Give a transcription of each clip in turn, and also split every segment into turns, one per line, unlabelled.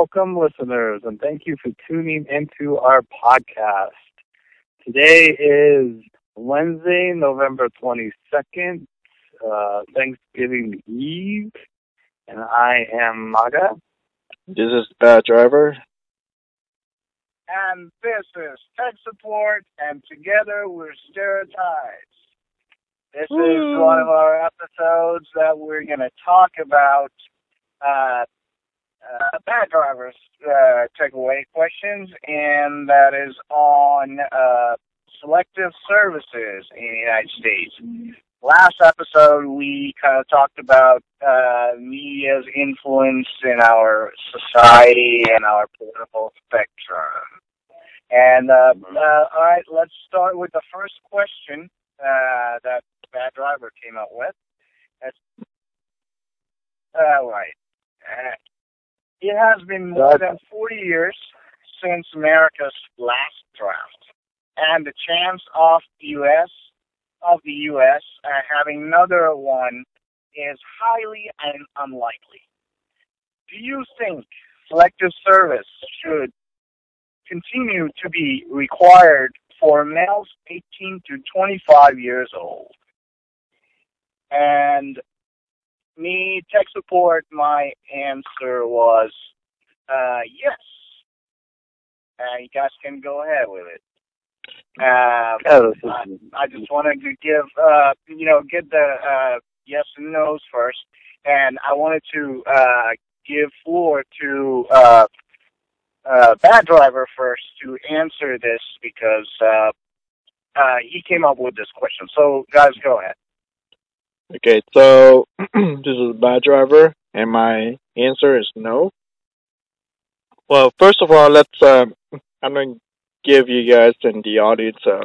welcome listeners, and thank you for tuning into our podcast. Today is Wednesday, November 22nd, uh, Thanksgiving Eve, and I am Maga.
This is Bad Driver.
And this is Tech Support, and together we're Stereotypes. This is one of our episodes that we're going to talk about uh, uh, bad drivers uh, takeaway questions, and that is on uh, selective services in the United States. Last episode, we kind of talked about uh, media's influence in our society and our political spectrum. And uh, uh, all right, let's start with the first question uh, that Bad Driver came up with. That's, all right. It has been more than 40 years since America's last draft, and the chance of the U.S. of the U.S. Uh, having another one is highly un- unlikely. Do you think selective service should continue to be required for males 18 to 25 years old? And me, tech support, my answer was uh, yes. Uh, you guys can go ahead with it. Uh, I, I just wanted to give, uh, you know, get the uh, yes and no's first, and I wanted to uh, give floor to uh, uh, Bad Driver first to answer this because uh, uh, he came up with this question. So, guys, go ahead.
Okay, so this is a Bad Driver, and my answer is no. Well, first of all, let's. Um, I'm going to give you guys and the audience, uh,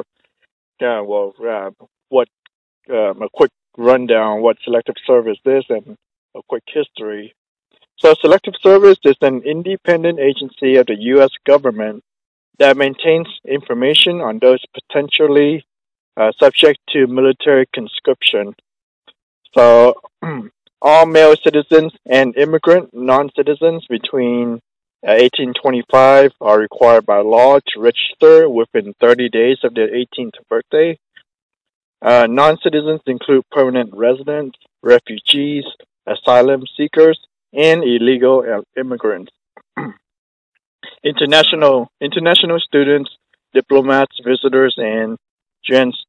yeah, well, uh, what um, a quick rundown what selective service is and a quick history. So, selective service is an independent agency of the U.S. government that maintains information on those potentially uh, subject to military conscription. So, all male citizens and immigrant non-citizens between uh, 1825 are required by law to register within 30 days of their 18th birthday. Uh, non-citizens include permanent residents, refugees, asylum seekers, and illegal immigrants. international international students, diplomats, visitors, and gens,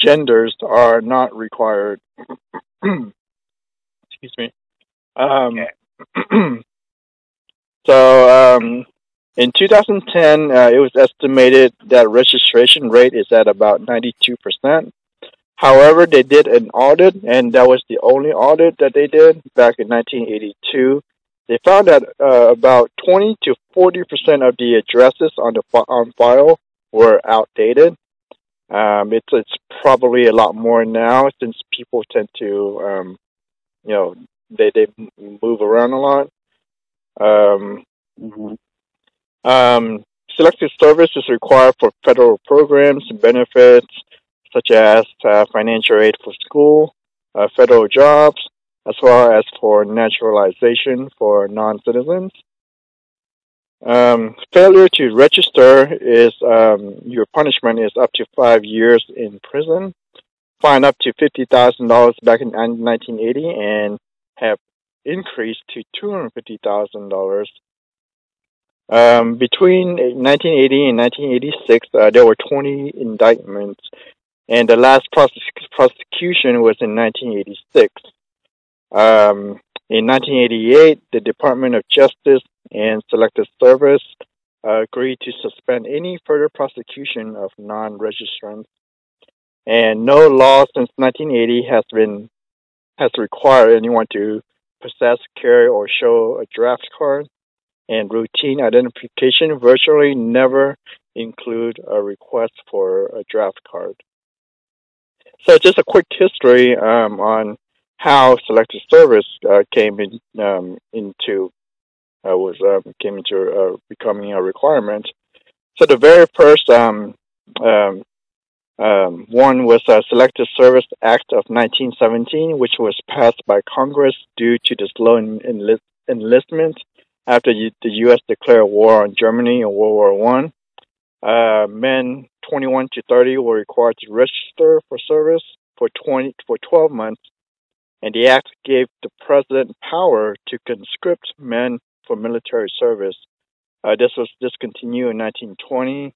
genders are not required. Excuse me. Um, okay. so um, in 2010, uh, it was estimated that registration rate is at about 92%. However, they did an audit, and that was the only audit that they did back in 1982. They found that uh, about 20 to 40 percent of the addresses on the on file were outdated. Um, it's it's probably a lot more now since people tend to, um, you know, they they move around a lot. Um, mm-hmm. um, selective service is required for federal programs and benefits such as uh, financial aid for school, uh, federal jobs, as well as for naturalization for non-citizens. Um, failure to register is um, your punishment is up to five years in prison, fine up to fifty thousand dollars back in 1980, and have increased to two hundred fifty thousand dollars. Um, between 1980 and 1986, uh, there were 20 indictments, and the last prosec- prosecution was in 1986. In 1988, the Department of Justice and Selective Service uh, agreed to suspend any further prosecution of non-registrants, and no law since 1980 has been has required anyone to possess, carry, or show a draft card. And routine identification virtually never include a request for a draft card. So just a quick history um, on how selective service uh, came in um, into uh, was um, came into uh, becoming a requirement. So the very first um, um, um, one was a Selective Service Act of 1917, which was passed by Congress due to the slow enlist- enlistment after the U.S. declared war on Germany in World War One. Uh, men 21 to 30 were required to register for service for 20 for 12 months, and the act gave the president power to conscript men for military service. Uh, this was discontinued in 1920.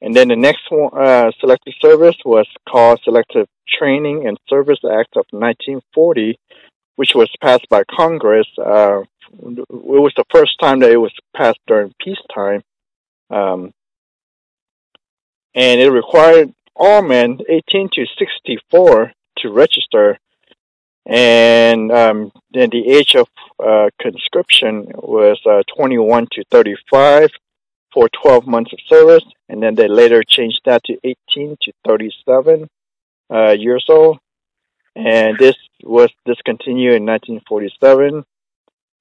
And then the next one, uh, selective service was called Selective Training and Service Act of 1940, which was passed by Congress. Uh, it was the first time that it was passed during peacetime. Um, and it required all men 18 to 64 to register. And um, then the age of uh, conscription was uh, 21 to 35 for 12 months of service, and then they later changed that to 18 to 37 uh, years old. And this was discontinued in 1947,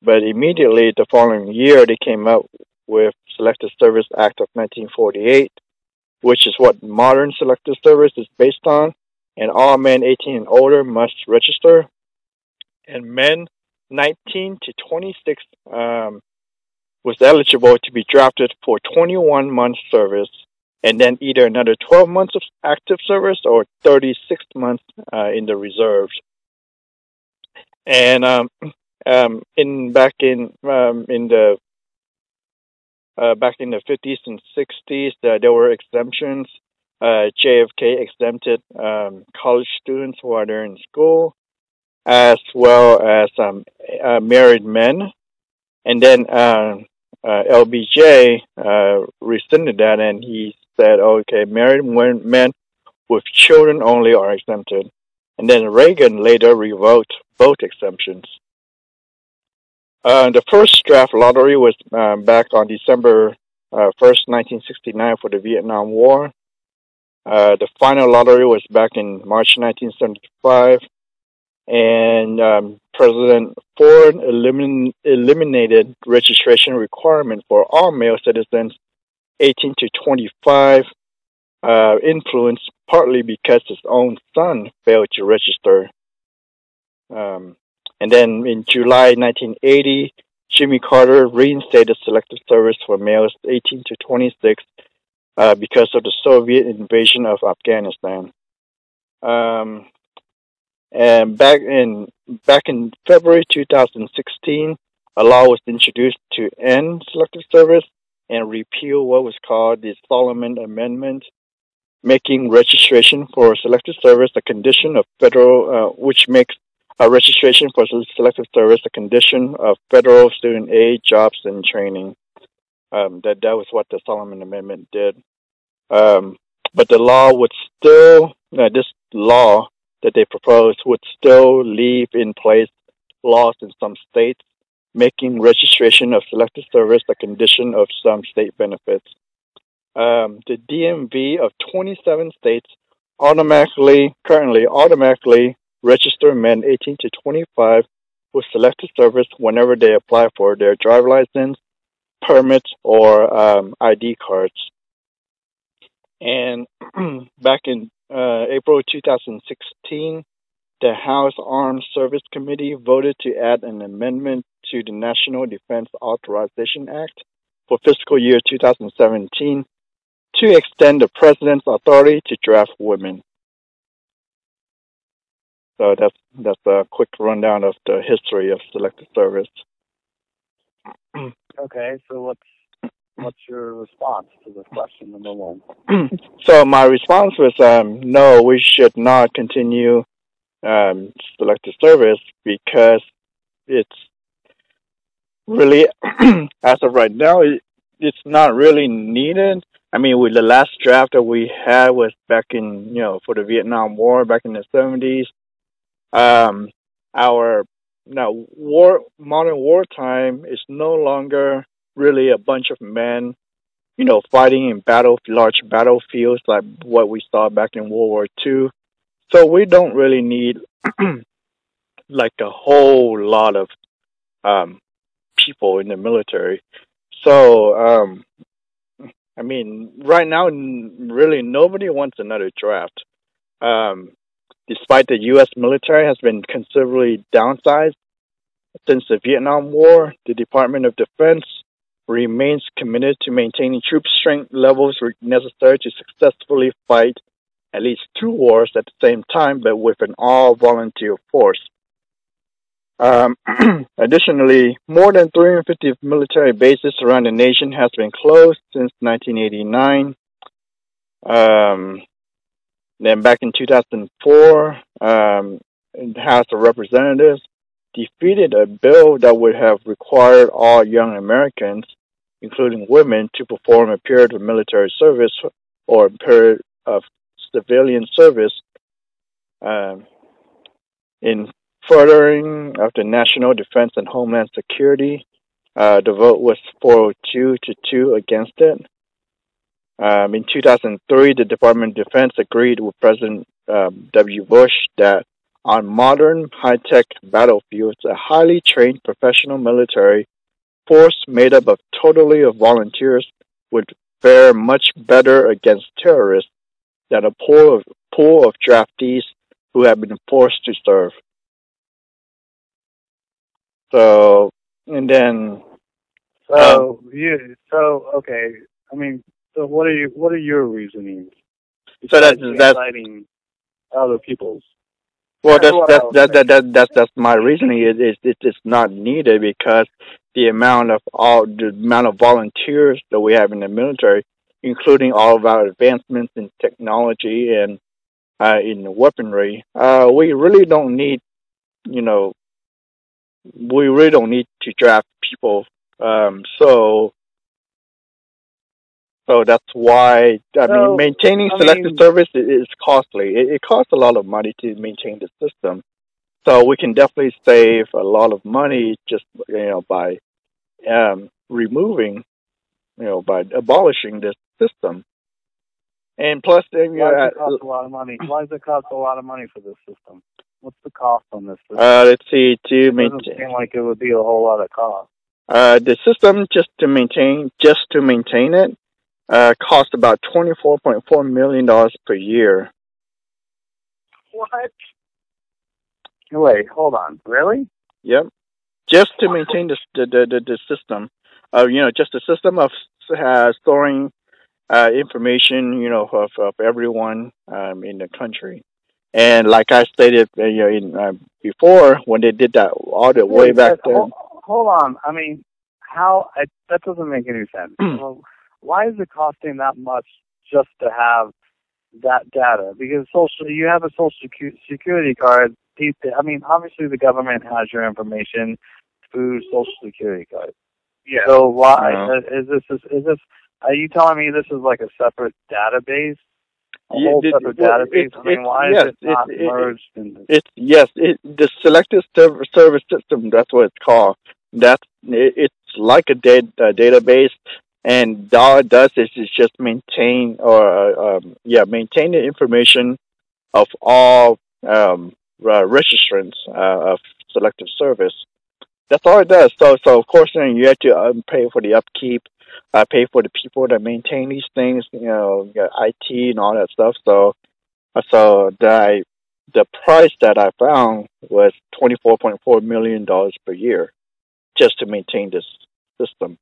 but immediately the following year they came up with Selective Service Act of 1948, which is what modern selective service is based on, and all men 18 and older must register, and men 19 to 26 um, was eligible to be drafted for 21 months service and then either another 12 months of active service or 36 months uh, in the reserves. And um, um, in back in um, in the uh, back in the 50s and 60s, uh, there were exemptions. Uh, JFK exempted um, college students who are there in school, as well as um, uh, married men. And then uh, uh, LBJ rescinded that, and he said, okay, married men with children only are exempted. And then Reagan later revoked both exemptions. Uh, the first draft lottery was uh, back on December uh, 1st, 1969 for the Vietnam War. Uh, the final lottery was back in March 1975. And um, President Ford elimin- eliminated registration requirement for all male citizens 18 to 25, uh, influenced partly because his own son failed to register. Um, and then in July 1980, Jimmy Carter reinstated selective service for males 18 to 26 uh, because of the Soviet invasion of Afghanistan. Um, and back in back in February 2016, a law was introduced to end selective service and repeal what was called the Solomon Amendment, making registration for selective service a condition of federal, uh, which makes a registration for selective service a condition of federal student aid, jobs, and training. Um, that that was what the Solomon Amendment did. Um, but the law would still, uh, this law that they proposed would still leave in place laws in some states making registration of selective service a condition of some state benefits. Um, the DMV of 27 states automatically, currently automatically register men 18 to 25 with selective service whenever they apply for their driver license, permits, or um, ID cards. And back in uh, April 2016, the House Armed Service Committee voted to add an amendment to the National Defense Authorization Act for fiscal year 2017 to extend the president's authority to draft women. So that's that's a quick rundown of the history of selective service.
Okay, so what's what's your response to this question number one?
so my response was um, no, we should not continue um, selective service because it's really, as of right now, it, it's not really needed. I mean, with the last draft that we had was back in, you know, for the Vietnam War back in the 70s. Um, our now war, modern wartime is no longer really a bunch of men, you know, fighting in battle, large battlefields like what we saw back in World War II. So we don't really need like a whole lot of um, people in the military. So, um, I mean, right now, really nobody wants another draft. Um, despite the U.S. military has been considerably downsized, Since the Vietnam War, the Department of Defense remains committed to maintaining troop strength levels necessary to successfully fight at least two wars at the same time, but with an all-volunteer force. Um, additionally, more than 350 military bases around the nation has been closed since 1989. Um, then back in 2004, um, the House of Representatives defeated a bill that would have required all young Americans, including women, to perform a period of military service or a period of civilian service um, in furthering of the national defense and homeland security. Uh, the vote was 402 to 2 against it. Um, in 2003, the Department of Defense agreed with President um, W. Bush that on modern high-tech battlefields, a highly trained professional military force made up of totally of volunteers would fare much better against terrorists than a pool of, pool of draftees who have been forced to serve. So, and then.
So, um, yeah, so, okay. I mean, so what are you, what are your reasonings?
So that's, that's,
other people's.
Well, that's that's that, that that that's that's my reasoning. It is it, it's not needed because the amount of all the amount of volunteers that we have in the military, including all of our advancements in technology and uh, in weaponry, uh, we really don't need, you know, we really don't need to draft people. Um, so, so that's why I so, mean maintaining I selective mean, service is costly. It, it costs a lot of money to maintain the system. So we can definitely save a lot of money just you know by um, removing, you know, by abolishing this system. And plus, then,
why does it cost a lot of money? Why does it cost a lot of money for this system? What's the cost on this system?
Uh, let's see. To
maintain, seem like it would be a whole lot of cost.
Uh, the system just to maintain, just to maintain it, uh, cost about twenty four point four million dollars per year.
What? Wait, hold on. Really?
Yep. Just to maintain the the the, the system, uh, you know, just the system of uh, storing uh, information, you know, of, of everyone um, in the country. And like I stated, uh, you know, in, uh, before when they did that audit way back then.
Hold, hold on, I mean, how I, that doesn't make any sense. well, why is it costing that much just to have that data? Because social, you have a social security card. I mean, obviously the government has your information through social security card. Yeah. So why uh, is this? Is, is this? Are you telling me this is like a separate database? A whole
it,
separate well, database. It, I mean, why yes, is it not it, merged? in
It's yes, it, the selective service system. That's what it's called. That's it, it's like a, da- a database, and all it does is, is just maintain or um, yeah, maintain the information of all um, uh, registrants uh, of selective service. That's all it does. So, so of course, then you have to um, pay for the upkeep, uh, pay for the people that maintain these things, you know, IT and all that stuff. So, uh, so the the price that I found was twenty four point four million dollars per year, just to maintain this system.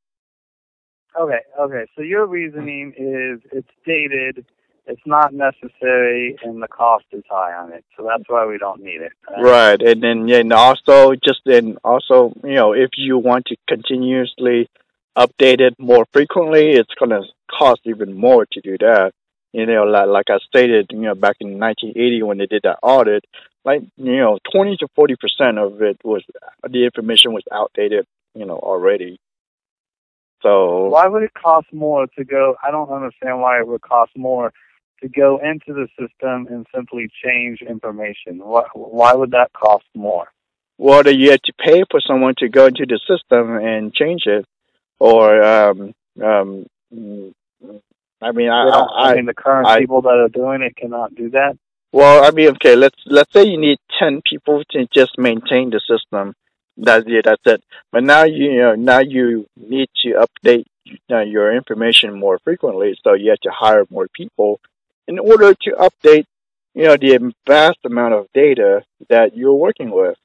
Okay, okay. So your reasoning is it's dated it's not necessary and the cost is high on it. So that's why we don't need it.
Right. And then and also just then also, you know, if you want to continuously update it more frequently, it's gonna cost even more to do that. You know, like, like I stated, you know, back in 1980 when they did that audit, like you know, 20 to 40 percent of it was the information was outdated, you know, already. So
why would it cost more to go? I don't understand why it would cost more to go into the system and simply change information? Why, why would that cost more?
Well, you have to pay for someone to go into the system and change it, or um, um, I mean, I, I,
I, mean, the current I, people that are doing it cannot do that.
Well, I mean, okay, let's let's say you need ten people to just maintain the system. That's it. That's it. But now you, you know now you need to update uh, your information more frequently, so you have to hire more people in order to update, you know, the vast amount of data that you're working with.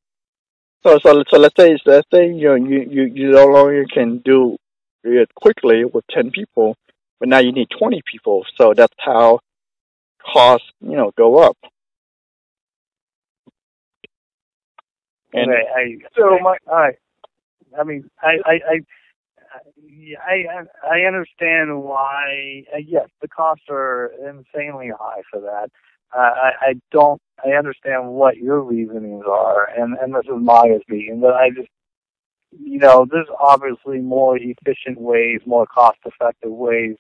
So so so let's say let's say you know you you you no longer can do it quickly with ten people, but now you need twenty people. So that's how costs you know go up.
And okay, I so my I I mean I I I I I understand why. Uh, yes, the costs are insanely high for that. Uh, I I don't. I understand what your reasonings are, and and this is my opinion. But I just, you know, there's obviously more efficient ways, more cost-effective ways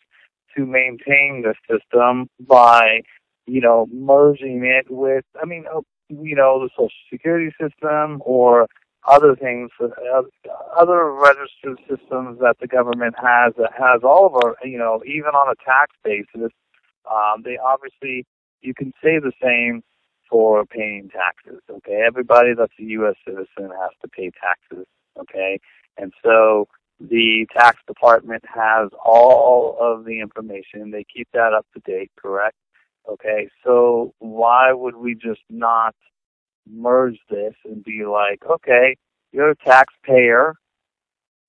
to maintain the system by, you know, merging it with. I mean, uh, you know, the Social Security system or other things, uh, other registered systems that the government has that has all of our, you know, even on a tax basis, um, they obviously, you can say the same for paying taxes, okay? Everybody that's a U.S. citizen has to pay taxes, okay? And so the tax department has all of the information. They keep that up to date, correct? Okay, so why would we just not merge this and be like, okay, you're a taxpayer,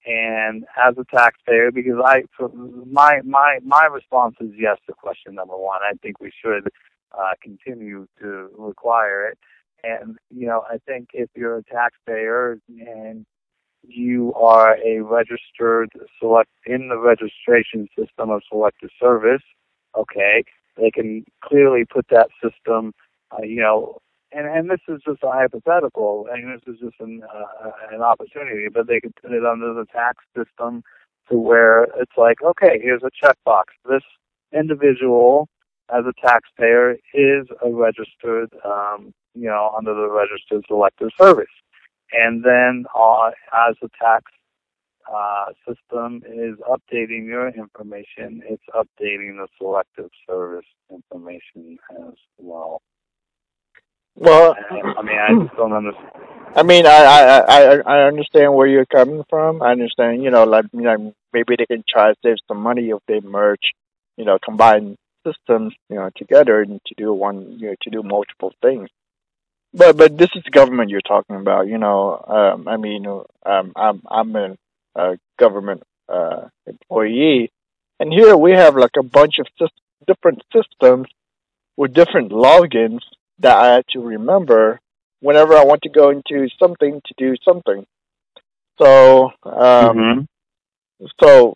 and as a taxpayer, because I, so my my my response is yes to question number one. I think we should uh, continue to require it, and you know, I think if you're a taxpayer and you are a registered select in the registration system of selective service, okay, they can clearly put that system, uh, you know, and and this is just a hypothetical, and this is just an uh, an opportunity, but they could put it under the tax system to where it's like, okay, here's a checkbox. This individual, as a taxpayer, is a registered, um, you know, under the registered selective service, and then uh, as the tax uh, system is updating your information, it's updating the selective service information as well.
Well,
I mean, I just don't understand.
I mean, I, I I I understand where you're coming from. I understand, you know, like you know, maybe they can try to save some money if they merge, you know, combine systems, you know, together and to do one, you know, to do multiple things. But but this is government you're talking about, you know. Um, I mean, um, I'm I'm a, a government uh, employee, and here we have like a bunch of sy- different systems with different logins that I had to remember whenever I want to go into something to do something. So, um, mm-hmm. so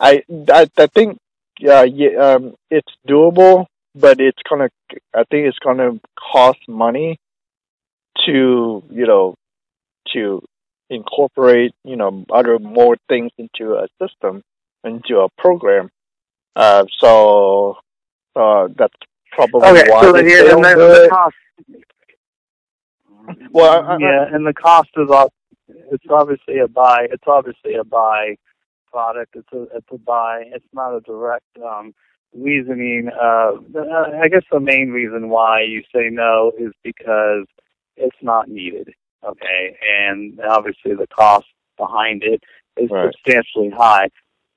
I, I, I think, yeah, yeah, um, it's doable, but it's gonna, I think it's gonna cost money to, you know, to incorporate, you know, other more things into a system, into a program. Uh, so, uh, that's probably
okay,
why
so
they
here,
and
the, the cost.
Well, I, I,
yeah, and the cost is up. It's obviously a buy. It's obviously a buy product. It's a it's a buy. It's not a direct um, reasoning. Uh, I guess the main reason why you say no is because it's not needed. Okay, and obviously the cost behind it is right. substantially high.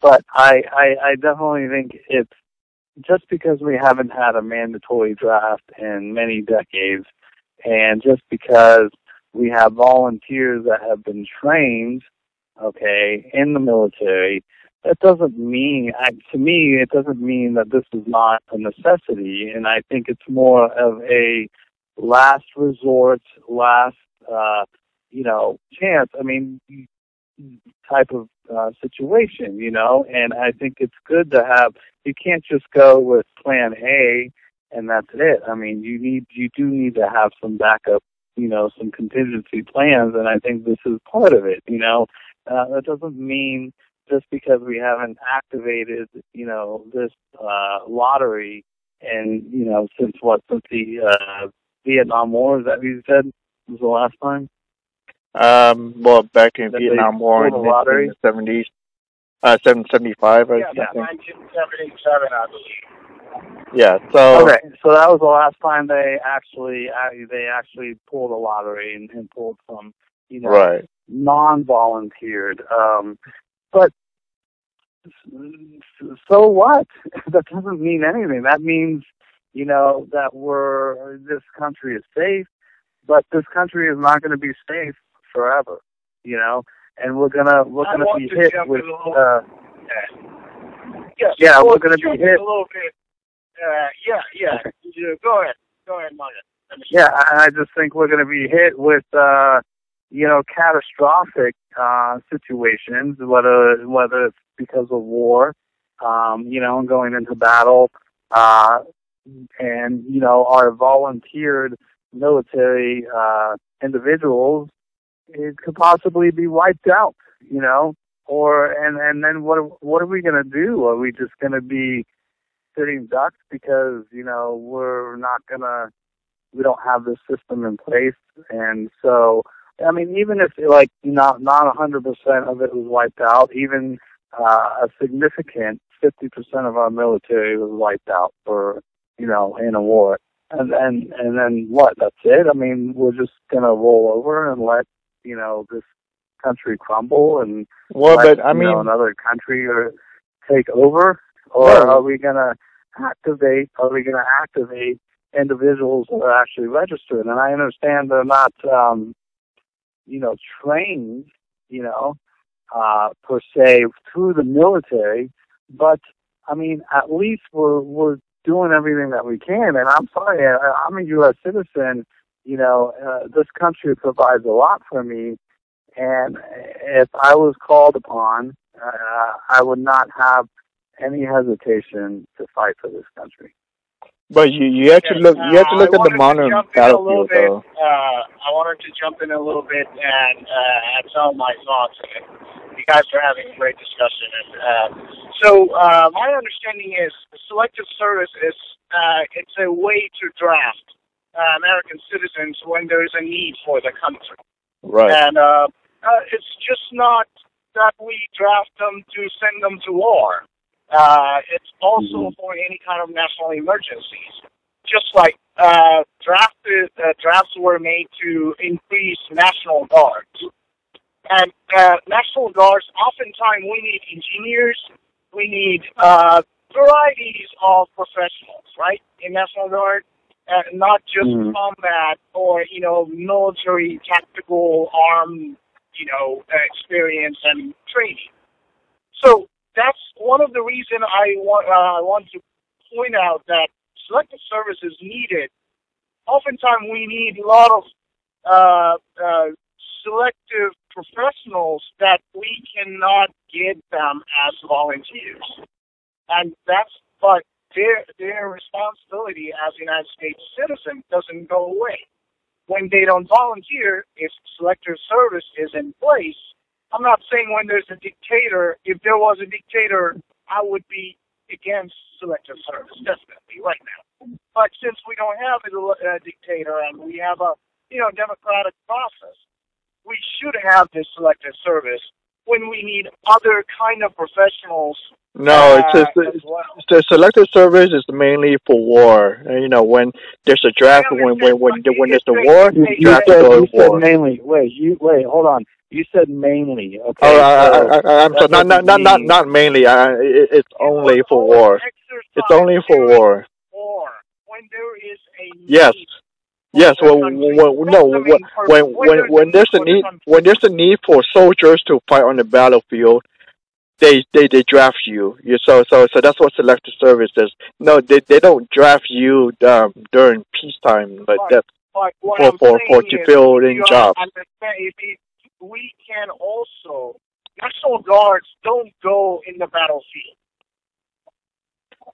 But I, I I definitely think it's just because we haven't had a mandatory draft in many decades, and just because we have volunteers that have been trained, okay, in the military, that doesn't mean, to me, it doesn't mean that this is not a necessity. And I think it's more of a last resort, last, uh, you know, chance. I mean, type of uh, situation, you know, and I think it's good to have, you can't just go with plan A and that's it. I mean, you need, you do need to have some backup, you know, some contingency plans and I think this is part of it, you know. Uh, that doesn't mean just because we haven't activated, you know, this, uh, lottery and, you know, since what, since the, uh, Vietnam War, is that you said was the last time?
Um, well, back in that Vietnam War in the seventies, uh, seven seventy five, I
yeah, think. nineteen seventy seven, I believe.
Yeah. So
okay, so that was the last time they actually uh, they actually pulled a lottery and, and pulled some, you know,
right.
non-volunteered. Um, but so what? that doesn't mean anything. That means, you know, that we're this country is safe but this country is not going to be safe forever, you know, and we're gonna we're
I
gonna be
to
hit with uh,
Yes.
Yeah, we're gonna be hit-
a little bit. Uh, yeah, yeah. Go ahead. Go ahead, Margaret.
yeah, and I just think we're going to be hit with, uh, you know, catastrophic uh, situations, whether whether it's because of war, um, you know, and going into battle, uh, and you know, our volunteered military uh, individuals, it could possibly be wiped out, you know, or and and then what what are we going to do? Are we just going to be sitting ducks because you know we're not going to we don't have this system in place, and so I mean, even if like not not a hundred percent of it was wiped out, even uh, a significant fifty percent of our military was wiped out for you know in a war, and and and then what? That's it. I mean, we're just gonna roll over and let you know this country crumble and
Well,
let,
but I
you know,
mean,
another country or take over, or are we gonna activate? Are we gonna activate individuals that are actually registered? And I understand they're not, um, you know, trained, you know, uh, per se through the military, but I mean, at least we're we're doing everything that we can. And I'm sorry, I, I'm a U.S. citizen. You know, uh, this country provides a lot for me, and if I was called upon, uh, I would not have any hesitation to fight for this country.
but you you have to look you have to
uh,
look
I
at the
wanted
modern
jump in a little
battlefield
bit. Uh, I wanted to jump in a little bit and uh, add some of my thoughts. You guys are having a great discussion. And, uh, so uh, my understanding is selective service is uh, it's a way to draft uh, American citizens when there is a need for the country.
Right.
And uh, uh, it's just not that we draft them to send them to war. Uh, it's also for any kind of national emergencies. Just like uh, drafted, uh, drafts were made to increase national guards. And uh, national guards, oftentimes we need engineers, we need uh, varieties of professionals, right, in National Guard, and not just
Mhm.
combat or, you know, military tactical arm, you know, uh, experience and training. So that's one of the reason I want, uh, I want to point out that selective service is needed. Oftentimes we need a lot of uh, uh, selective professionals that we cannot get them as volunteers. And that's, but their, their responsibility as a United States citizen doesn't go away. When they don't volunteer, if selective service is in place, I'm not saying when there's a dictator, if there was a dictator, I would be against selective service, definitely, right now. But since we don't have a, a dictator and we have a, you know, democratic process, we should have this selective service when we need other kind of professionals.
No, it's
uh,
just
as
it's,
well.
the selective service is mainly for war. You know, when there's a draft,
I
when when when, when there's a war,
You,
Hey,
you
draft
said,
go
you
to
said
war.
mainly. Wait, you wait. Hold on. You said mainly. Okay.
Oh, I,
so
I, I, I'm sorry, not not
doesn't
not not mainly. I, it, it's only for war. It's only for war.
war when there is a
Yes. Yes, well, no, when when
When
when
there's a need for the
there's a need
country.
when there's a need for soldiers to fight on the battlefield, they they they draft you. You so so so that's what selective service is. No, they they don't draft you um, during peacetime, but
Right.
that's
But
for
I'm
for for to fill in jobs.
understand if it, we can also national guards don't go in the battlefield.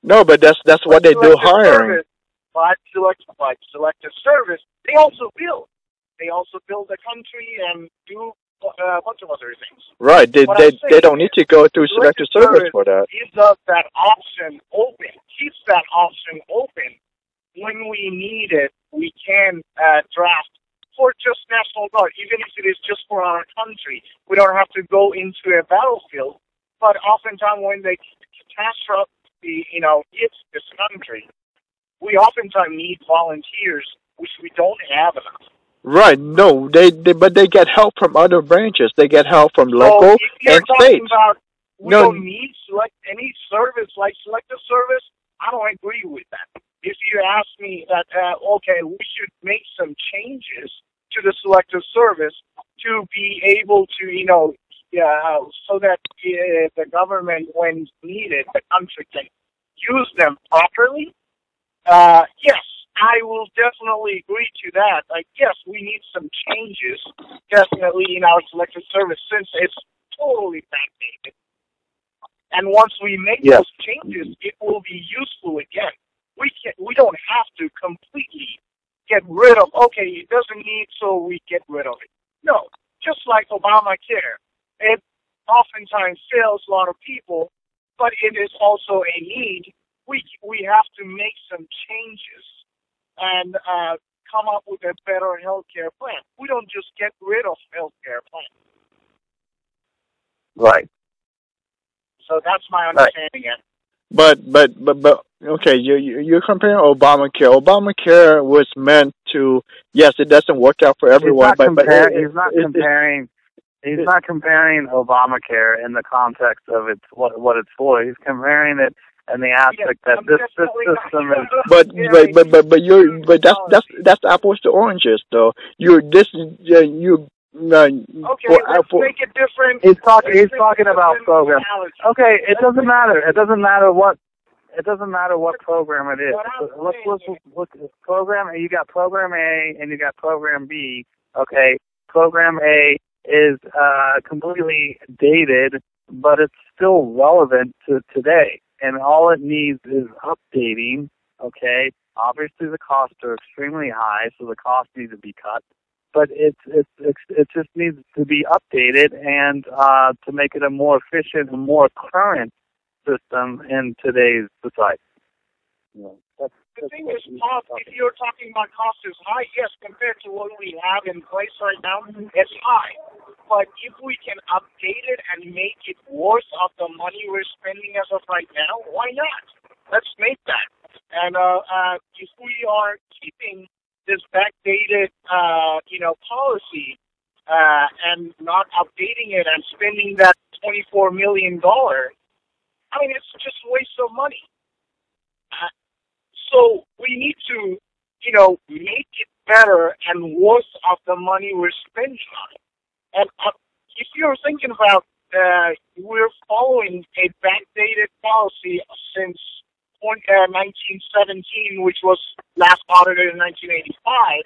No, but that's that's what they do hiring.
Service, but select but selective service, they also build. They also build a country and do uh, a bunch of other things.
Right. They
What
they they don't need to go through selective
selective
service for that.
gives us that option open, keeps that option open. When we need it, we can uh, draft for just National Guard, even if it is just for our country. We don't have to go into a battlefield. But oftentimes when they catastrophe, you know, hits this country, we oftentimes need volunteers, which we don't have enough.
Right. No, they, they but they get help from other branches. They get help from
so
local
if you're
and
talking about we
No.
don't need select any service like selective service, I don't agree with that. If you ask me that, uh, okay, we should make some changes to the selective service to be able to, you know, uh, so that uh, the government, when needed, the country can use them properly. Uh, yes, I will definitely agree to that. Like, yes, we need some changes, definitely in our selective service since it's totally backdated. And once we make
Yes.
those changes, it will be useful again. We can we don't have to completely get rid of. Okay, it doesn't need, so we get rid of it. No, just like Obamacare, it oftentimes fails a lot of people, but it is also a need. We we have to make some changes and uh, come up with a better healthcare plan. We don't just get rid of healthcare plan.
Right.
So that's my understanding. Right.
But but but but okay, you you- you're comparing Obamacare. Obamacare was meant to yes, it doesn't work out for everyone,
he's not,
but but
compar-
it-
he's not
it- it-
comparing. He's
it-
not comparing Obamacare in the context of its what what it's for. He's comparing it in the aspect that
I'm
this this system is.
But but but but but you're but that's that's that's apples to oranges though. You're this uh, you uh,
Okay,
for,
let's
for,
make it different.
He's talking.
let's
He's talking about
different
program.
analogy.
Okay, it doesn't matter. It doesn't matter what. It doesn't matter what program it is.
What I'm
Let's
saying
let's look at program. You got program A and you got program B. Okay, program A is uh, completely dated, but it's still relevant to today, and all it needs is updating. Okay, obviously the costs are extremely high, so the costs need to be cut. But it's it's, it's it just needs to be updated and uh, to make it a more efficient and more current system in today's society. You know, that's,
The
that's
thing is,
he's
cost, if you're talking about cost is high, yes, compared to what we have in place right now, it's high. But if we can update it and make it worth of the money we're spending as of right now, why not? Let's make that. And uh, uh, if we are keeping this backdated, uh, you know, policy uh, and not updating it and spending that twenty-four million dollar, I mean, it's just a waste of money. Uh, so we need to, you know, make it better and worth of the money we're spending on it. And uh, if you're thinking about, uh, we're following a backdated policy since 20, uh, 1917, which was last audited in 1985.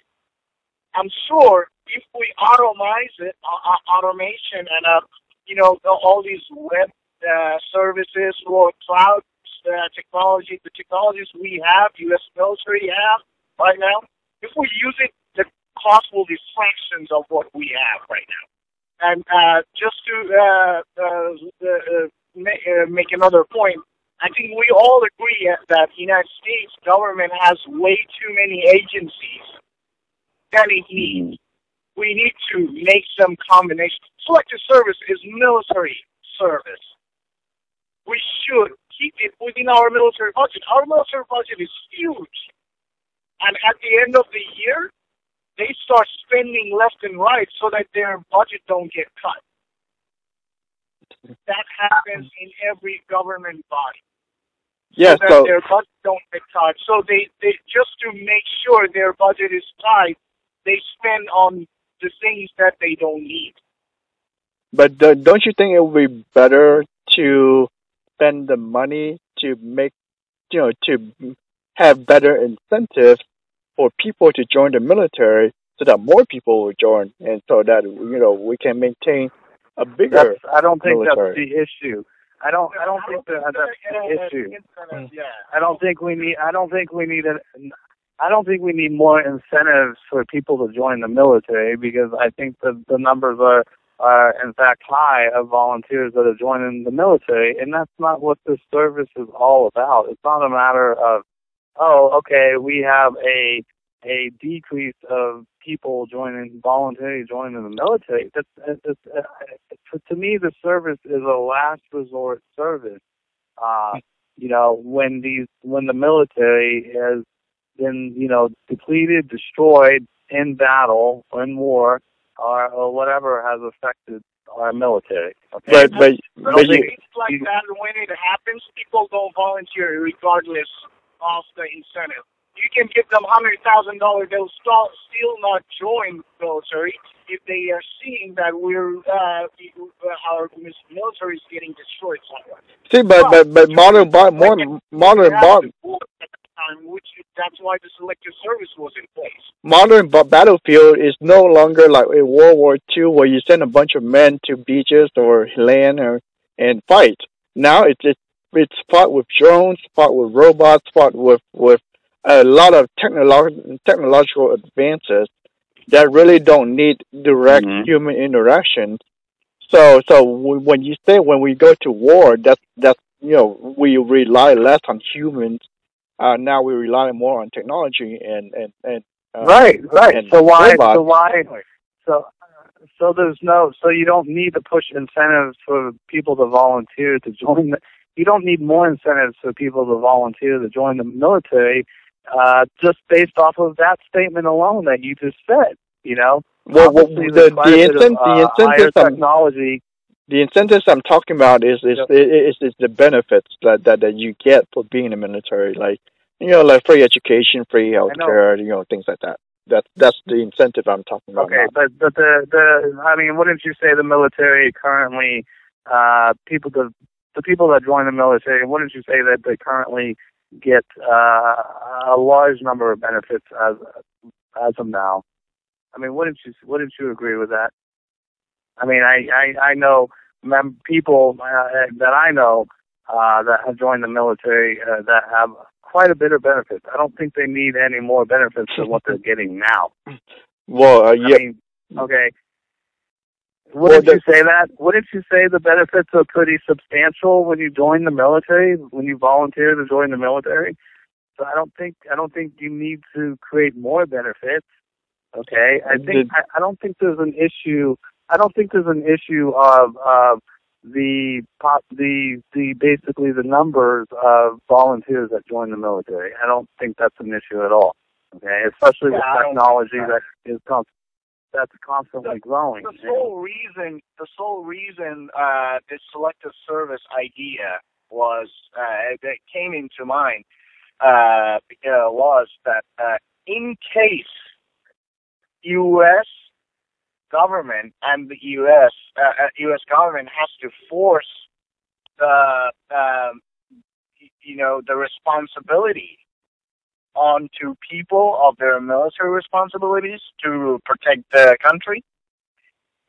I'm sure if we automize it, uh, uh, automation and, uh, you know, all these web uh, services or cloud uh, technology, the technologies we have, U.S. military have right now, if we use it, the cost will be fractions of what we have right now. And uh, just to uh, uh, uh, make, make another point, I think we all agree that the United States government has way too many agencies than it needs. We need to make some combination. Selective service is military service. We should keep it within our military budget. Our military budget is huge. And at the end of the year, they start spending left and right so that their budget don't get cut. That happens in every government body.
yeah,
so
so
their budget don't get cut. So they, they just to make sure their budget is tight, they spend on the things that they don't need.
but don't you think it would be better to spend the money to make you know to have better incentives for people to join the military so that more people will join and so that you know we can maintain a bigger
That's, I don't think
military.
that's the issue. I don't. I don't think that that's the issue.
Yeah.
I don't think we need. I don't think we need. A, I don't think we need more incentives for people to join the military because I think the the numbers are are in fact high of volunteers that are joining the military, and that's not what this service is all about. It's not a matter of oh, okay, we have a a decrease of people joining voluntarily joining the military. That's, that's, that's to me the service is a last resort service. Uh, you know, when these when the military has been you know depleted, destroyed in battle or in war, or, or whatever has affected our military. Okay?
but but
But
but you,
things like that, when it happens, people don't volunteer regardless of the incentive. you can give them hundred thousand dollars, they'll still still not join the military if they are seeing that we're uh, our military is getting destroyed somewhere.
See, but but but modern modern modern modern
time, which that's why the selective service was in place.
Modern battlefield is no longer like a World War II where you send a bunch of men to beaches or land or and fight. Now it's it's, it's fought with drones, fought with robots, fought with with a lot of technolo- technological advances that really don't need direct mm-hmm. human interaction. So, so when you say when we go to war, that's that's you know we rely less on humans uh, now we rely more on technology and and and
uh, right, right. And so why? Robots. So why? So so there's no. So you don't need to push incentives for people to volunteer to join. The, you don't need more incentives for people to volunteer to join the military, uh, just based off of that statement alone that you just said. You know,
well, well the the, incent-
of, uh,
the incentives
technology
the incentives I'm talking about is is yep. is, is the benefits that, that that you get for being in the military, like you know, like free education, free health care, you know, things like that. That's that's the incentive I'm talking about.
Okay, but but the the I mean, wouldn't you say the military currently uh people the the people that join the military, wouldn't you say that they currently get uh a large number of benefits as as of now? I mean, wouldn't you wouldn't you agree with that? I mean, I I, I know mem- people uh, that I know uh, that have joined the military uh, that have quite a bit of benefits. I don't think they need any more benefits than what they're getting now.
Well, uh, yeah. I mean,
okay. Wouldn't well, you say that? Wouldn't you say the benefits are pretty substantial when you join the military, when you volunteer to join the military? So I don't think I don't think you need to create more benefits. Okay, I think I, I don't think there's an issue I don't think there's an issue of of the pop the the basically the numbers of volunteers that join the military. I don't think that's an issue at all. Okay, especially yeah, with technology that is that's constantly
the,
growing.
The sole reason the sole reason uh, this selective service idea was uh, that came into mind uh, was that uh, in case U.S government and the U.S. Uh, U.S. Uh, government has to force the um, you know the responsibility onto people of their military responsibilities to protect the country.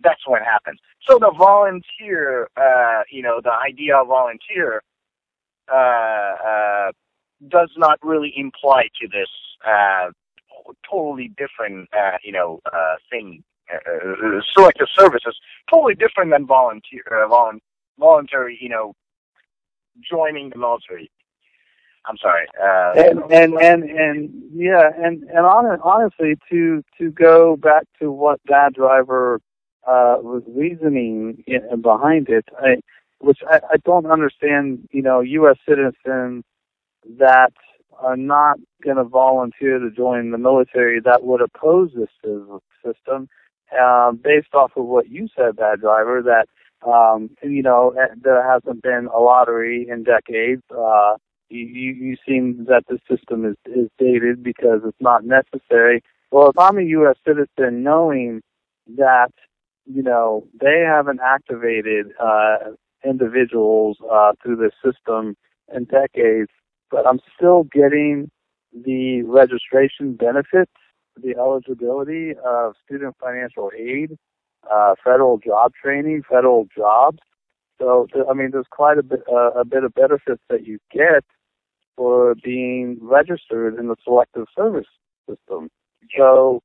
That's what happens. So the volunteer, uh, you know, the idea of volunteer uh, uh, does not really imply to this uh, totally different, uh, you know, uh, thing uh, selective services, totally different than volunteer, uh, volu- voluntary, you know, joining the military. I'm sorry. Uh,
and, and and and yeah, and and on, honestly, to to go back to what that driver uh, was reasoning in, behind it, I, which I, I don't understand. You know, U.S. citizens that are not going to volunteer to join the military that would oppose this system uh, based off of what you said, bad driver, that um, you know eh, there hasn't been a lottery in decades. Uh, you, you you seem that the system is, is dated because it's not necessary. Well, if I'm a U.S. citizen, knowing that you know they haven't activated uh, individuals uh, through this system in decades, but I'm still getting the registration benefits the eligibility of student financial aid, uh, federal job training, federal jobs. So, I mean, there's quite a bit, uh, a bit of benefits that you get for being registered in the selective service system. So,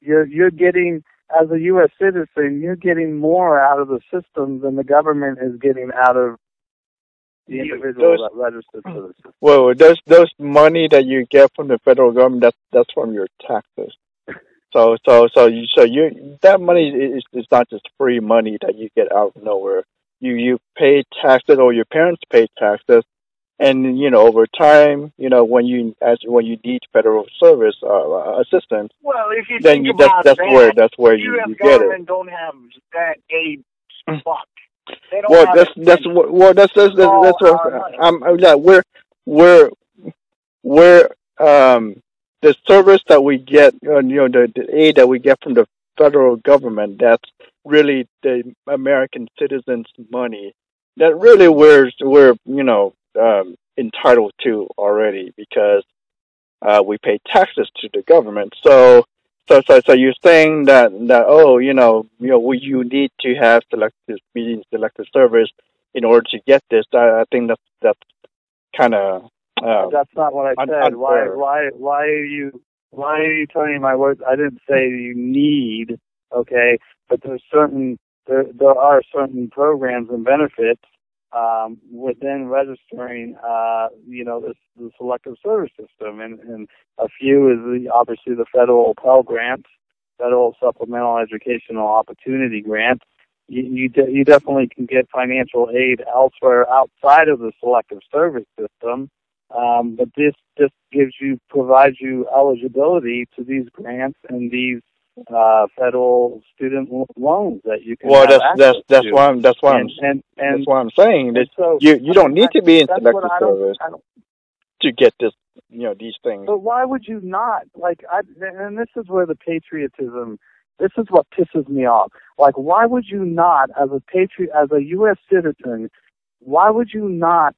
you're you're getting as a U.S. citizen, you're getting more out of the system than the government is getting out of the individual those, that registered for the system.
Well, those those money that you get from the federal government, that's that's from your taxes. So so so you so you that money is is not just free money that you get out of nowhere. You you pay taxes or your parents pay taxes, and you know over time, you know when you as when you need federal service uh, assistance,
well, if you
then
you,
that's that's
that,
where that's where you, you get it.
Don't have that aid spot.
Well, that's that's what well that's that's that's, that's what I'm, I'm like we're we're we're um, the service that we get, uh, you know, the, the aid that we get from the federal government, that's really the American citizens' money that really we're we're you know um, entitled to already because uh, we pay taxes to the government. So so so so you're saying that that oh you know you know we, you need to have selective meeting selective service in order to get this. I, I think that's that's kind of um,
that's not what I said. Why why why are you why are you telling me my words? I didn't say you need okay, but there's certain there there are certain programs and benefits um, within registering, uh, you know, this the selective service system, and, and a few is the, obviously the federal Pell Grant, federal supplemental educational opportunity grant. You you, de- you definitely can get financial aid elsewhere outside of the selective service system, um, but this just gives you provides you eligibility to these grants and these uh, federal student loans that you can.
Well, that's that's that's
to.
why I'm that's why
and,
I'm
and, and,
that's why I'm saying that
so,
you you don't need to be in selective
service
to get this you know these things.
But why would you not? Like, I and this is where the patriotism. This is what pisses me off. Like, why would you not, as a patriot, as a U.S. citizen, why would you not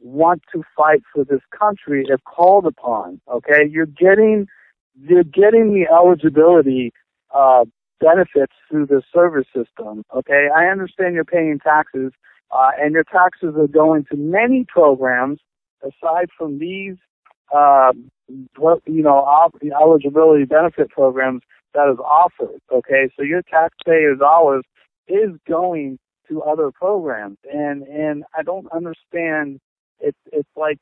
want to fight for this country if called upon? Okay, you're getting you're getting the eligibility uh, benefits through the service system. Okay, I understand you're paying taxes, uh, and your taxes are going to many programs aside from these, uh, you know, the eligibility benefit programs that is offered. Okay, so your taxpayers' dollars is going to other programs, and and I don't understand. It's it's like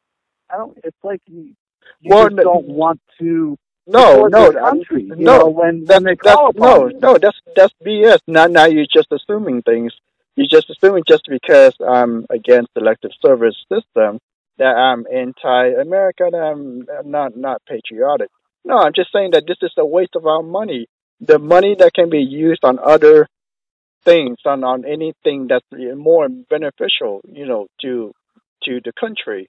I don't. It's like you, you
well,
just don't want to
no, no,
country. You
no,
know, when,
that,
when they call
that's, no,
you.
no, that's that's BS. Now, now you're just assuming things. You're just assuming just because I'm against the selective service system that I'm anti-America, that I'm not not patriotic. No, I'm just saying that this is a waste of our money. The money that can be used on other things, on on anything that's more beneficial, you know, to to the country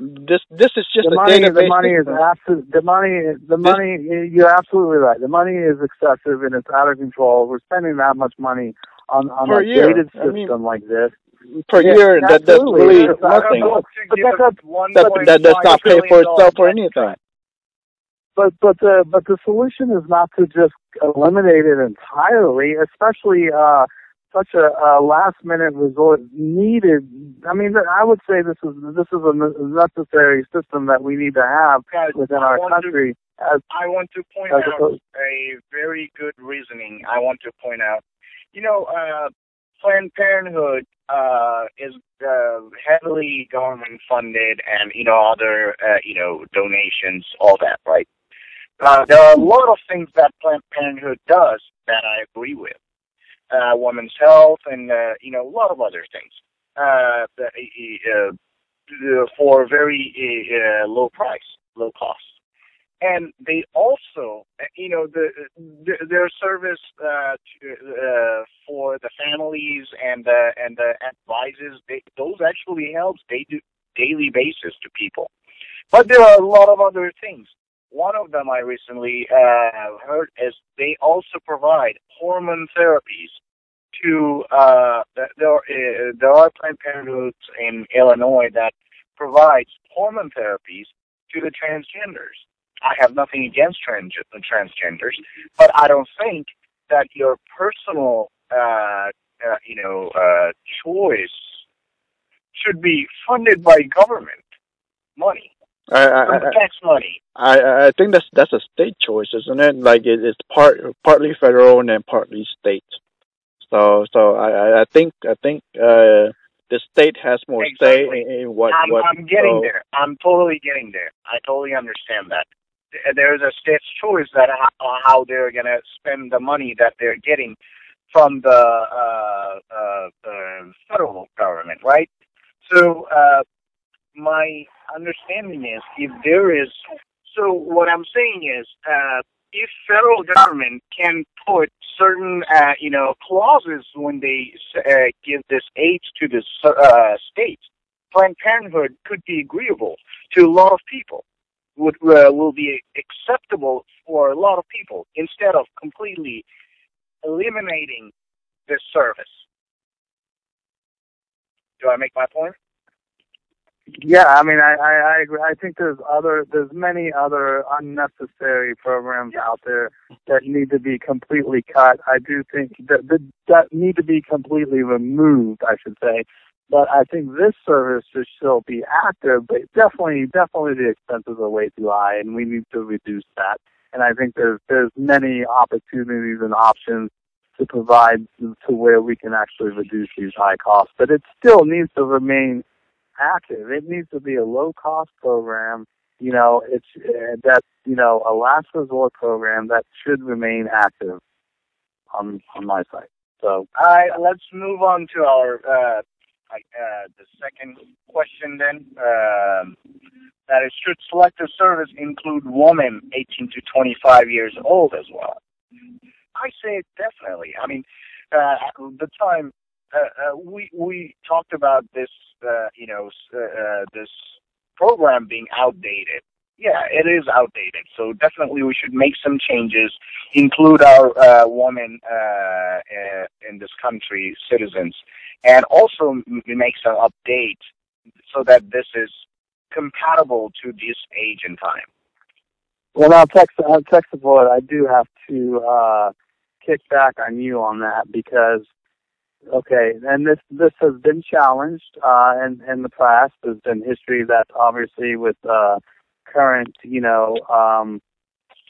this this is just
the
a
money.
database.
The money is absolute. The money. The money. You're absolutely right. The money is excessive and it's out of control. We're spending that much money on on
per
a
year.
dated system
I mean,
like this
per
yeah,
year. That that's really
It's
nothing.
But that,
that, that does not pay for itself or anything.
But but the but the solution is not to just eliminate it entirely, especially uh such a, a last minute resort needed. I mean, I would say this is this is a necessary system that we need to have
Guys,
within
I
our country.
To,
as,
I want to point out
opposed,
a very good reasoning. I want to point out, you know, uh, Planned Parenthood uh, is uh, heavily government funded, and you know other uh, you know donations, all that, right? Uh, there are a lot of things that Planned Parenthood does that I agree with uh, women's health, and uh, you know a lot of other things uh, uh, for very uh, low price, low cost. And they also, you know, the, the their service uh, to, uh, for the families and uh, and the advises, they, those actually helps they do daily basis to people. But there are a lot of other things. One of them I recently uh, heard is they also provide hormone therapies to uh, there. Uh, there are Planned Parenthoods in Illinois that provides hormone therapies to the transgenders. I have nothing against trans transgenders, but I don't think that your personal, uh, uh, you know, uh, choice should be funded by government money.
I, I,
tax money.
I I think that's that's a state choice, isn't it? Like it, it's part partly federal and then partly state. So so I I think I think uh the state has more
exactly.
say in, in what
I'm,
what.
I'm getting
so,
there. I'm totally getting there. I totally understand that. There's a state's choice that how, how they're gonna spend the money that they're getting from the uh, uh, uh, federal government, right? So uh, my understanding is if there is, so what I'm saying is, uh, if federal government can put certain, uh, you know, clauses when they uh, give this aid to the uh, states, Planned Parenthood could be agreeable to a lot of people. would uh, will be acceptable for a lot of people instead of completely eliminating this service. Do I make my point?
Yeah, I mean, I, I, I agree. I think there's other, there's many other unnecessary programs out there that need to be completely cut. I do think that that, that need to be completely removed. I should say, but I think this service should still be active. But definitely, definitely, the expenses are way too high, and we need to reduce that. And I think there's there's many opportunities and options to provide to where we can actually reduce these high costs. But it still needs to remain active. It needs to be a low cost program. You know, it's uh, that you know a last resort program that should remain active on on my site. So,
all right, let's move on to our uh, uh, the second question then. Um, that is, should selective service include women 18 to 25 years old as well? I say definitely. I mean, uh, the time uh, uh, we we talked about this, uh, you know, uh, uh, this program being outdated. Yeah, it is outdated. So definitely, we should make some changes, include our uh, women uh, uh, in this country, citizens, and also make some update so that this is compatible to this age and time.
Well, now, tech, uh, tech support, I do have to uh, kick back on you on that because Okay, and this this has been challenged uh, in in the past. There's been history that obviously with uh, current, you know, um,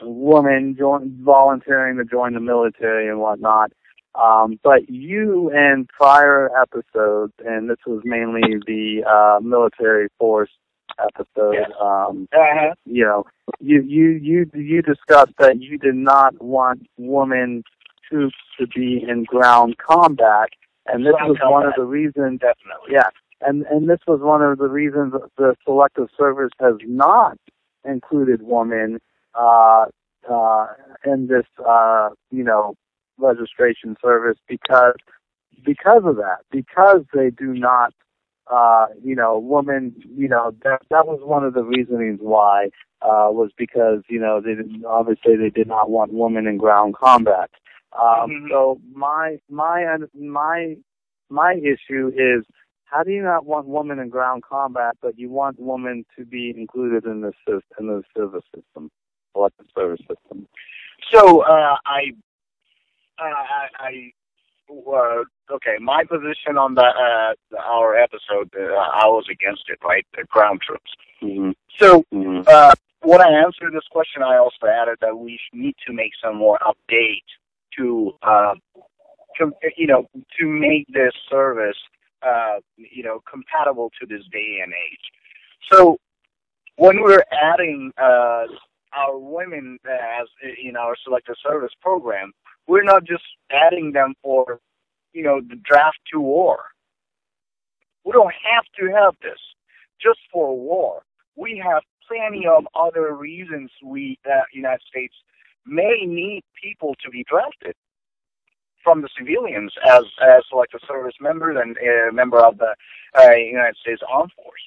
women join, volunteering to join the military and whatnot. Um, but you in prior episodes, and this was mainly the uh, military force episode.
Yes.
Um,
uh-huh.
You know, you you you you discussed that you did not want women troops to be in ground combat and this was one of the reasons.
Definitely.
Yeah, and and this was one of the reasons the selective service has not included women uh, uh, in this uh, you know registration service because because of that because they do not uh, you know, women, you know, that that was one of the reasonings why uh, was because you know they didn't, obviously they did not want women in ground combat. Um,
Mhm.
So my my my my issue is how do you not want women in ground combat, but you want women to be included in the in the service system, selective service system?
So uh, I, uh, I, I uh, okay. My position on the uh, our episode, uh, I was against it, right? The ground troops.
Mm-hmm.
So
Mm-hmm.
uh, when I answered this question, I also added that we need to make some more update to, uh, you know, to make this service, uh, you know, compatible to this day and age. So when we're adding uh, our women as in our selective service program, we're not just adding them for, you know, the draft to war. We don't have to have this just for war. We have plenty of other reasons we, uh, United States, may need people to be drafted from the civilians as as selective service members and uh, member of the uh, United States Armed Force.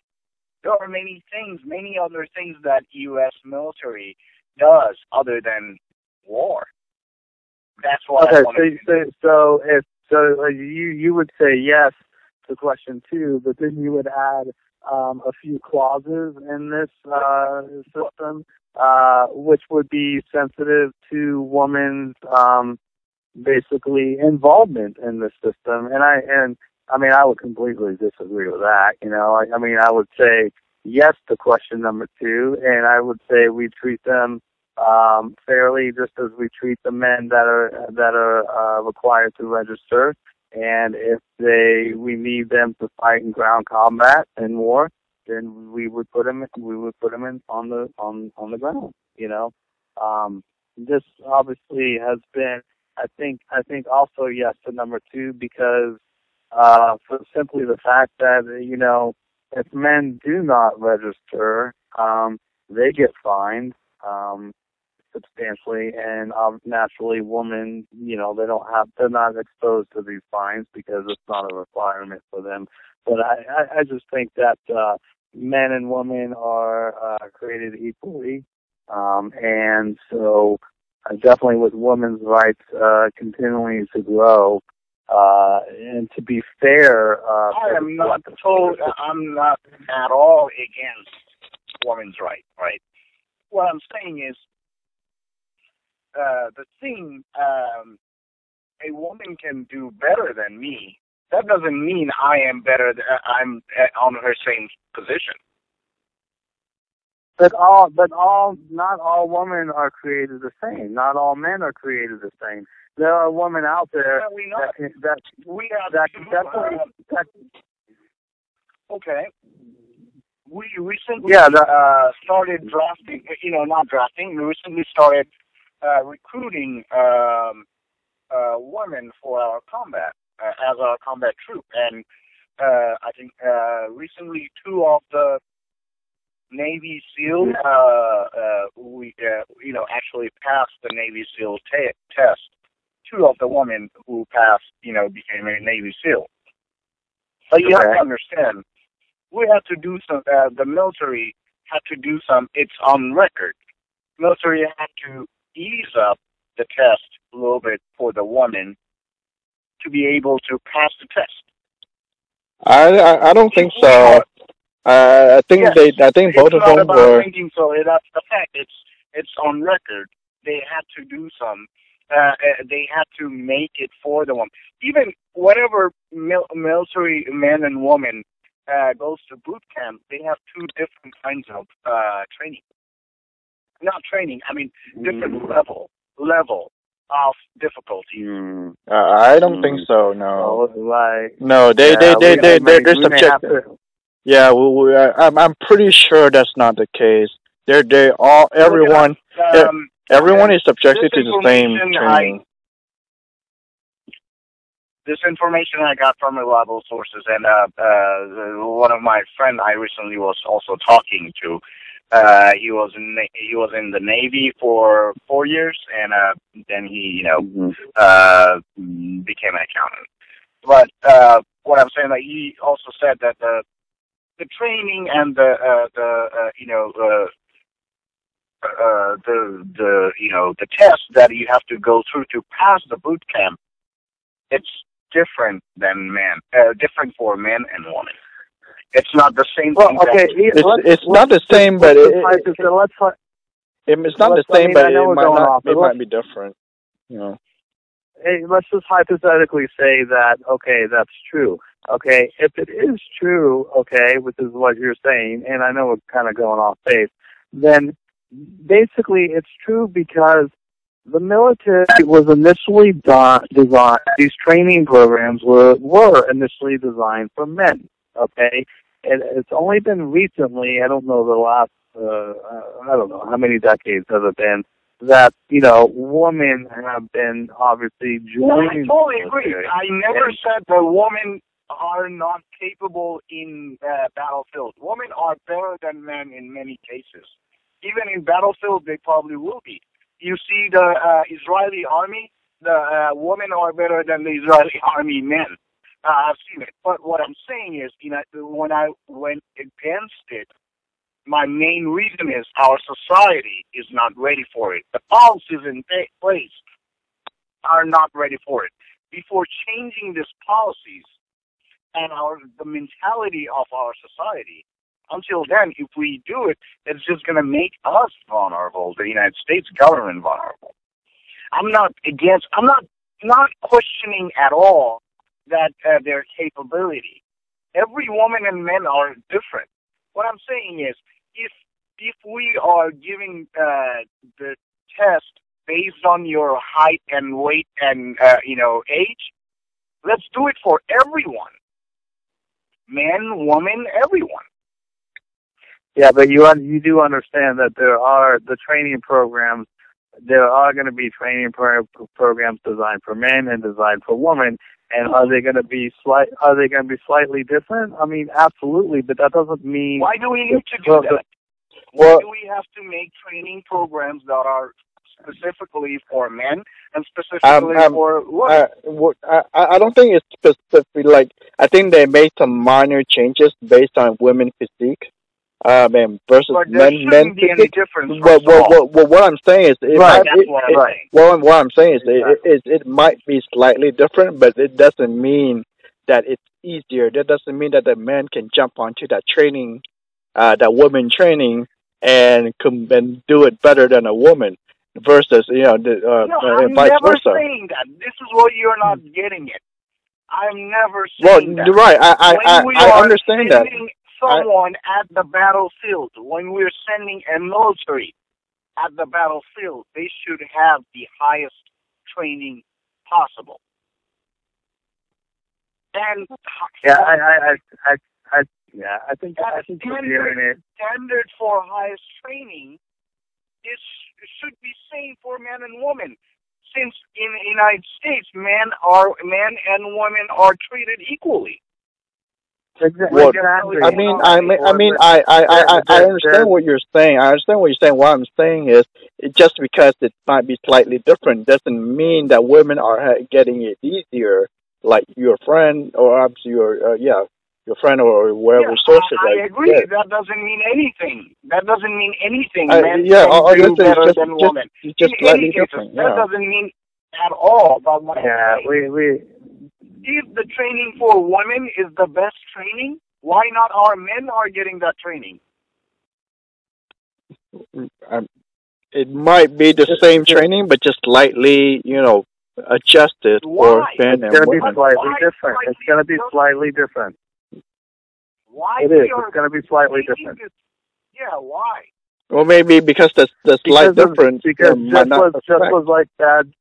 There are many things, many other things that U.S. military does other than war. That's why.
Okay, so so so if so, you you would say yes to question two, but then you would add um, a few clauses in this uh, system, uh, which would be sensitive to women's um, basically involvement in the system. And I and I mean I would completely disagree with that. You know, I, I mean I would say yes to question number two, and I would say we treat them um, fairly, just as we treat the men that are that are uh, required to register. And if they we need them to fight in ground combat and war, then we would put them we would put them in on the on on the ground. You know, um, this obviously has been. I think I think also yes to number two because uh, for simply the fact that you know if men do not register, um, they get fined. Um, substantially and um, naturally women you know they don't have they're not exposed to these fines because it's not a requirement for them but i i, I just think that uh men and women are uh, created equally, um, and so uh, definitely with women's rights uh, continuing to grow. Uh, and to be fair, uh,
I am not told. I'm not at all against women's rights. Right. What I'm saying is, uh, the thing um, a woman can do better than me. That doesn't mean I am better. Th- I'm uh, on her same position.
But all, but all, not all women are created the same. Not all men are created the same. There are women out there
Well, we know
that can, that
we are
that definitely
uh,
that,
okay. We recently
yeah that,
uh, started drafting. You know, not drafting. We recently started uh, recruiting um, uh, women for our combat uh, as our combat troop, and uh, I think uh, recently two of the Navy SEAL, uh, uh, we, uh, you know, actually passed the Navy SEAL test. Two of the women who passed, you know, became a Navy SEAL. But you have to understand, we have to do some. Uh, the military had to do some. It's on record. Military had to ease up the test a little bit for the woman to be able to pass the test.
I I, I don't think so. Uh, I think
Yes.
they. I think both of them were.
thinking so. That's the fact. It's it's on record. They had to do some. Uh, uh, they had to make it for the woman. Even whatever mil- military man and woman uh, goes to boot camp, they have two different kinds of uh, training. Not training. I mean, different level level of difficulty.
Mm.
Uh, I don't think
Mm.
so. No.
Like
No, they
yeah,
they they
we-
they they're
mean,
they're
we may have
subject.
to-
Yeah, we, we, I- I'm I'm pretty sure that's not the case. They're they all everyone
Um,
everyone is subjected to the same training.
this information I got from reliable sources, and uh, uh, one of my friend I recently was also talking to. Uh, he was in he was in the Navy for four years, and uh, then he you know
Mhm.
uh, became an accountant. But uh, what I'm saying, like he also said that the the training and the uh, the uh, you know uh, uh, the the you know the test that you have to go through to pass the boot camp, it's different than men, uh, different for men and women. It's not the same
Well,
thing.
okay,
It's it's not the same, but
let's
it, it,
it-
it- it's not the
let's- I
same,
mean,
but it might not.
off,
It might be different. You know.
hey, let's just hypothetically say that okay, that's true. Okay, if it is true, okay, which is what you're saying, and I know we're kind of going off base, then basically it's true because the military was initially designed. These training programs were were initially designed for men. Okay, and it's only been recently. I don't know the last. Uh, I don't know how many decades has it been that you know women have been obviously
No, I totally agree. I never
And-
said that women are not capable in uh, battlefield. Women are better than men in many cases. Even in battlefield, they probably will be. You see the uh, Israeli army, the uh, women are better than the Israeli army men. Uh, I've seen it. But what I'm saying is, you know, when I went against it, my main reason is our society is not ready for it. The policies in place are not ready for it. Before changing these policies and our the mentality of our society, until then, if we do it, it's just going to make us vulnerable, the United States government vulnerable. I'm not against. I'm not not questioning at all that uh, their capability. Every woman and men are different. What I'm saying is, if if we are giving uh, the test based on your height and weight and uh, you know age, let's do it for everyone, men, woman, everyone.
Yeah, but you you do understand that there are the training programs. There are going to be training pro- programs designed for men and designed for women. And are they going to be slight? Are they going to be slightly different? I mean, absolutely, but that doesn't mean.
Why do we need to do that? Why do we have to make training programs that are specifically for men and specifically
um,
for women?
I, I I don't think it's specifically like I think they made some minor changes based on women physique. Um, and versus
But there
men men
be any difference.
Well, well, well, well, what I'm saying is, it
Right,
might, it,
what I'm saying.
well, what I'm saying is,
Exactly.
it, it, it might be slightly different, but it doesn't mean that it's easier. That doesn't mean that the man can jump onto that training, uh, that woman training, and com- and do it better than a woman. Versus, you know, the, uh,
No,
uh,
I'm
vice
never
versa.
saying that. This is what you're not getting it. I'm never
Well,
saying that.
you're right. I I, I, I understand that.
Someone at the battlefield, when we're sending a military at the battlefield, they should have the highest training possible. And
Yeah, I, I, I, I, I yeah, I think I think you're
standard.
it.
standard for highest training is should be same for men and women. Since in the United States, men are men and women are treated equally.
Exactly.
Well,
exactly.
I mean, I mean, I mean, I, I, I, I, I understand what you're saying. I understand what you're saying. What I'm saying is, it, just because it might be slightly different doesn't mean that women are getting it easier. Like your friend, or obviously your, uh, yeah, your friend or wherever
Yeah,
sources.
I, I agree.
yeah.
That doesn't mean anything. That doesn't mean anything.
I-
Men
yeah,
can
all- all
do
this is
better
just-
than
just-
women.
It's just
in any
slightly
case,
different.
that
Yeah.
doesn't mean at all about what
Yeah, we we
If the training for women is the best training, why not our men are getting that training?
Um, it might be the
Just-
same
just-
training, but just slightly, you know, adjusted for
Why?
men
it's
and
gonna be slightly
Why
different. It's gonna be slightly different.
Why
It
we
is.
are
It's gonna be slightly different.
this- Yeah, why?
Well, maybe because the the slight
Because
difference
because just was just was like bad.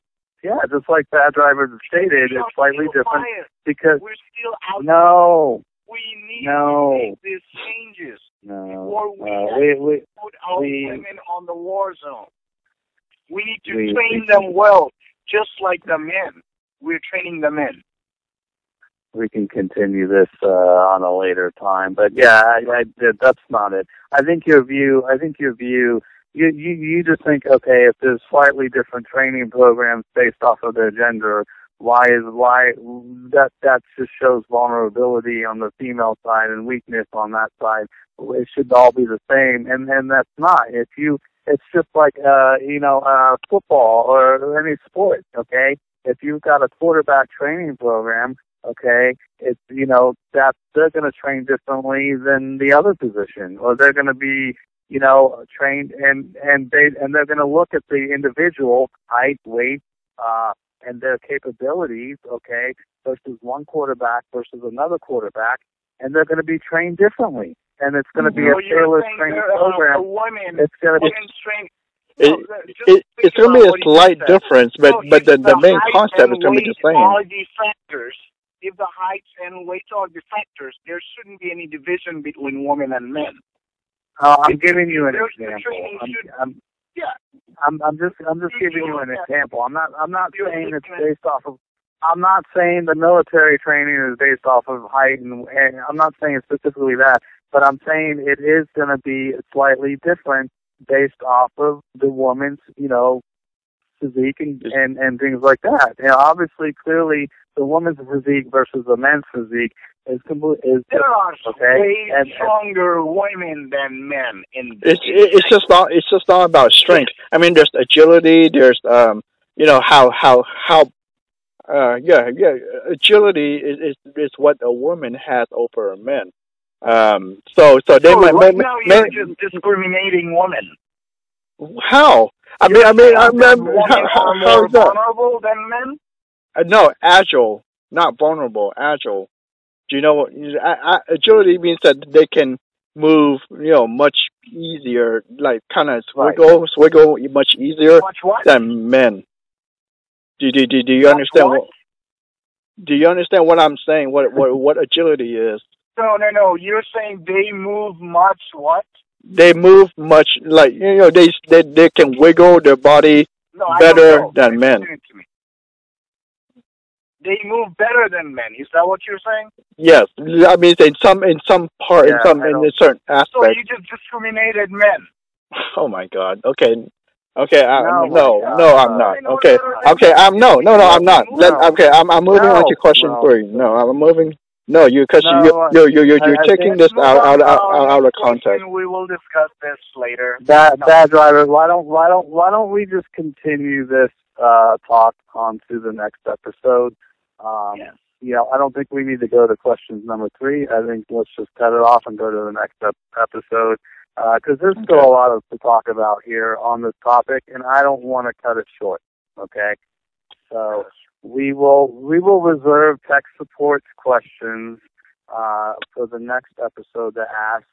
Yeah, just like bad drivers stated, it's slightly different because
We're still out.
no,
We need
No.
to make these changes
no,
before we
no, we we
put our
We-
women on the war zone. We need to
We-
train them well, just like the men. We're training the men.
we can continue this uh, on a later time. But yeah, I, I, that's not it. I think your view. I think your view. You, you you just think okay if there's slightly different training programs based off of their gender. Why is why that that just shows vulnerability on the female side and weakness on that side. It should all be the same, and and that's not. If you, it's just like uh you know uh football or any sport. Okay, if you've got a quarterback training program, okay, it's you know that they're going to train differently than the other position, or they're going to be you know trained and and they and they're going to look at the individual height, weight, uh, and their capabilities, okay, versus one quarterback versus another quarterback, and they're going to be trained differently, and it's going to be
So
a tailored training program.
a women,
It's going to be
women's training.
It,
No, the- just
it, it's going to be a slight difference, but
So
but
if
the the main concept is going to be the same.
Are the factors? If the heights and weights are the factors, there shouldn't be any division between women and men.
Uh, I'm giving you an example. I'm, I'm,
Yeah.
I'm, I'm just, I'm just giving you an example. I'm not, I'm not saying it's based off of. I'm not saying the military training is based off of height, and, and I'm not saying specifically that. But I'm saying it is going to be slightly different based off of the woman's, you know, physique and and, and things like that. You know, obviously, clearly, the woman's physique versus the men's physique is complete is
There are
Okay,
way
and- and-
stronger women than men in
It's it, it's just all it's just all about strength. I mean, there's agility. There's um, you know how how how. Uh, yeah, yeah. Agility is, is is what a woman has over a man. Um, so so they
so
might,
right
might,
now
might,
you're just discriminating women.
How? I mean, I mean, I mean, how,
women
how, how
more
that?
vulnerable than men.
Uh, no, agile, not vulnerable. Agile. Do you know what I, I, agility means? That they can move, you know, much easier, like kind of
Right.
swiggle, swiggle much easier
what?
than men. Do do do, do you
Much
understand
what?
what? Do you understand what I'm saying? What what what agility is?
No, no, no. You're saying they move much what?
They move much like you know they they they can wiggle their body
No,
Better than men.
Explain it to me. They move better than men. Is that what you're saying?
Yes, I mean in some in some part in some in a certain aspect.
So you just discriminated men.
Oh my God. Okay. Okay. I,
No,
no, no, I'm not. Okay.
no, no, no.
Okay. I'm no, no, no. I'm not. Let, okay. I'm I'm moving on to question
No.
three. No, I'm moving. No, you because
No,
you you're you're you're, you're
I- I
taking this out out out, out, out of context.
We will discuss this later.
Bad,
No.
bad driver. Why don't why don't why don't we just continue this uh, talk on to the next episode? Um,
Yes.
You know, I don't think we need to go to questions number three. I think let's just cut it off and go to the next ep- episode because there's still a lot of to talk about here on this topic, and I don't want to cut it short. Okay, so we will we will reserve tech support questions uh, for the next episode to ask.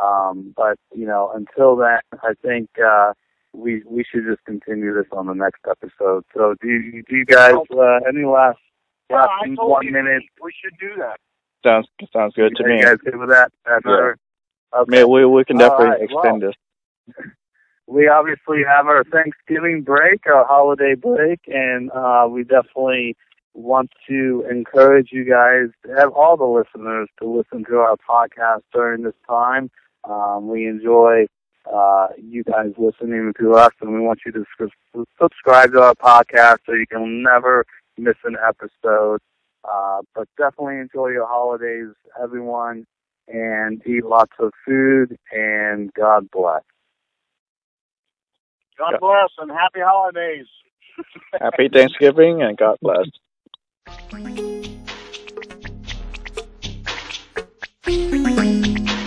Um, but you know, until then, I think uh, we we should just continue this on the next episode. So, do you, do you guys uh, any last
Yeah,
last one
you
minute?
we should do that.
Sounds sounds good to me.
you guys good with that? Bad
Yeah.
driver? Okay.
mean, we we can definitely
right,
extend this.
we obviously have our Thanksgiving break, our holiday break, and uh, we definitely want to encourage you guys, have all the listeners, to listen to our podcast during this time. Um, we enjoy uh, you guys listening to us, and we want you to sus- subscribe to our podcast so you can never miss an episode. Uh, but definitely enjoy your holidays, everyone, and eat lots of food, and God bless.
God
Yeah.
bless and happy holidays.
Happy Thanksgiving and God bless.
Thank you.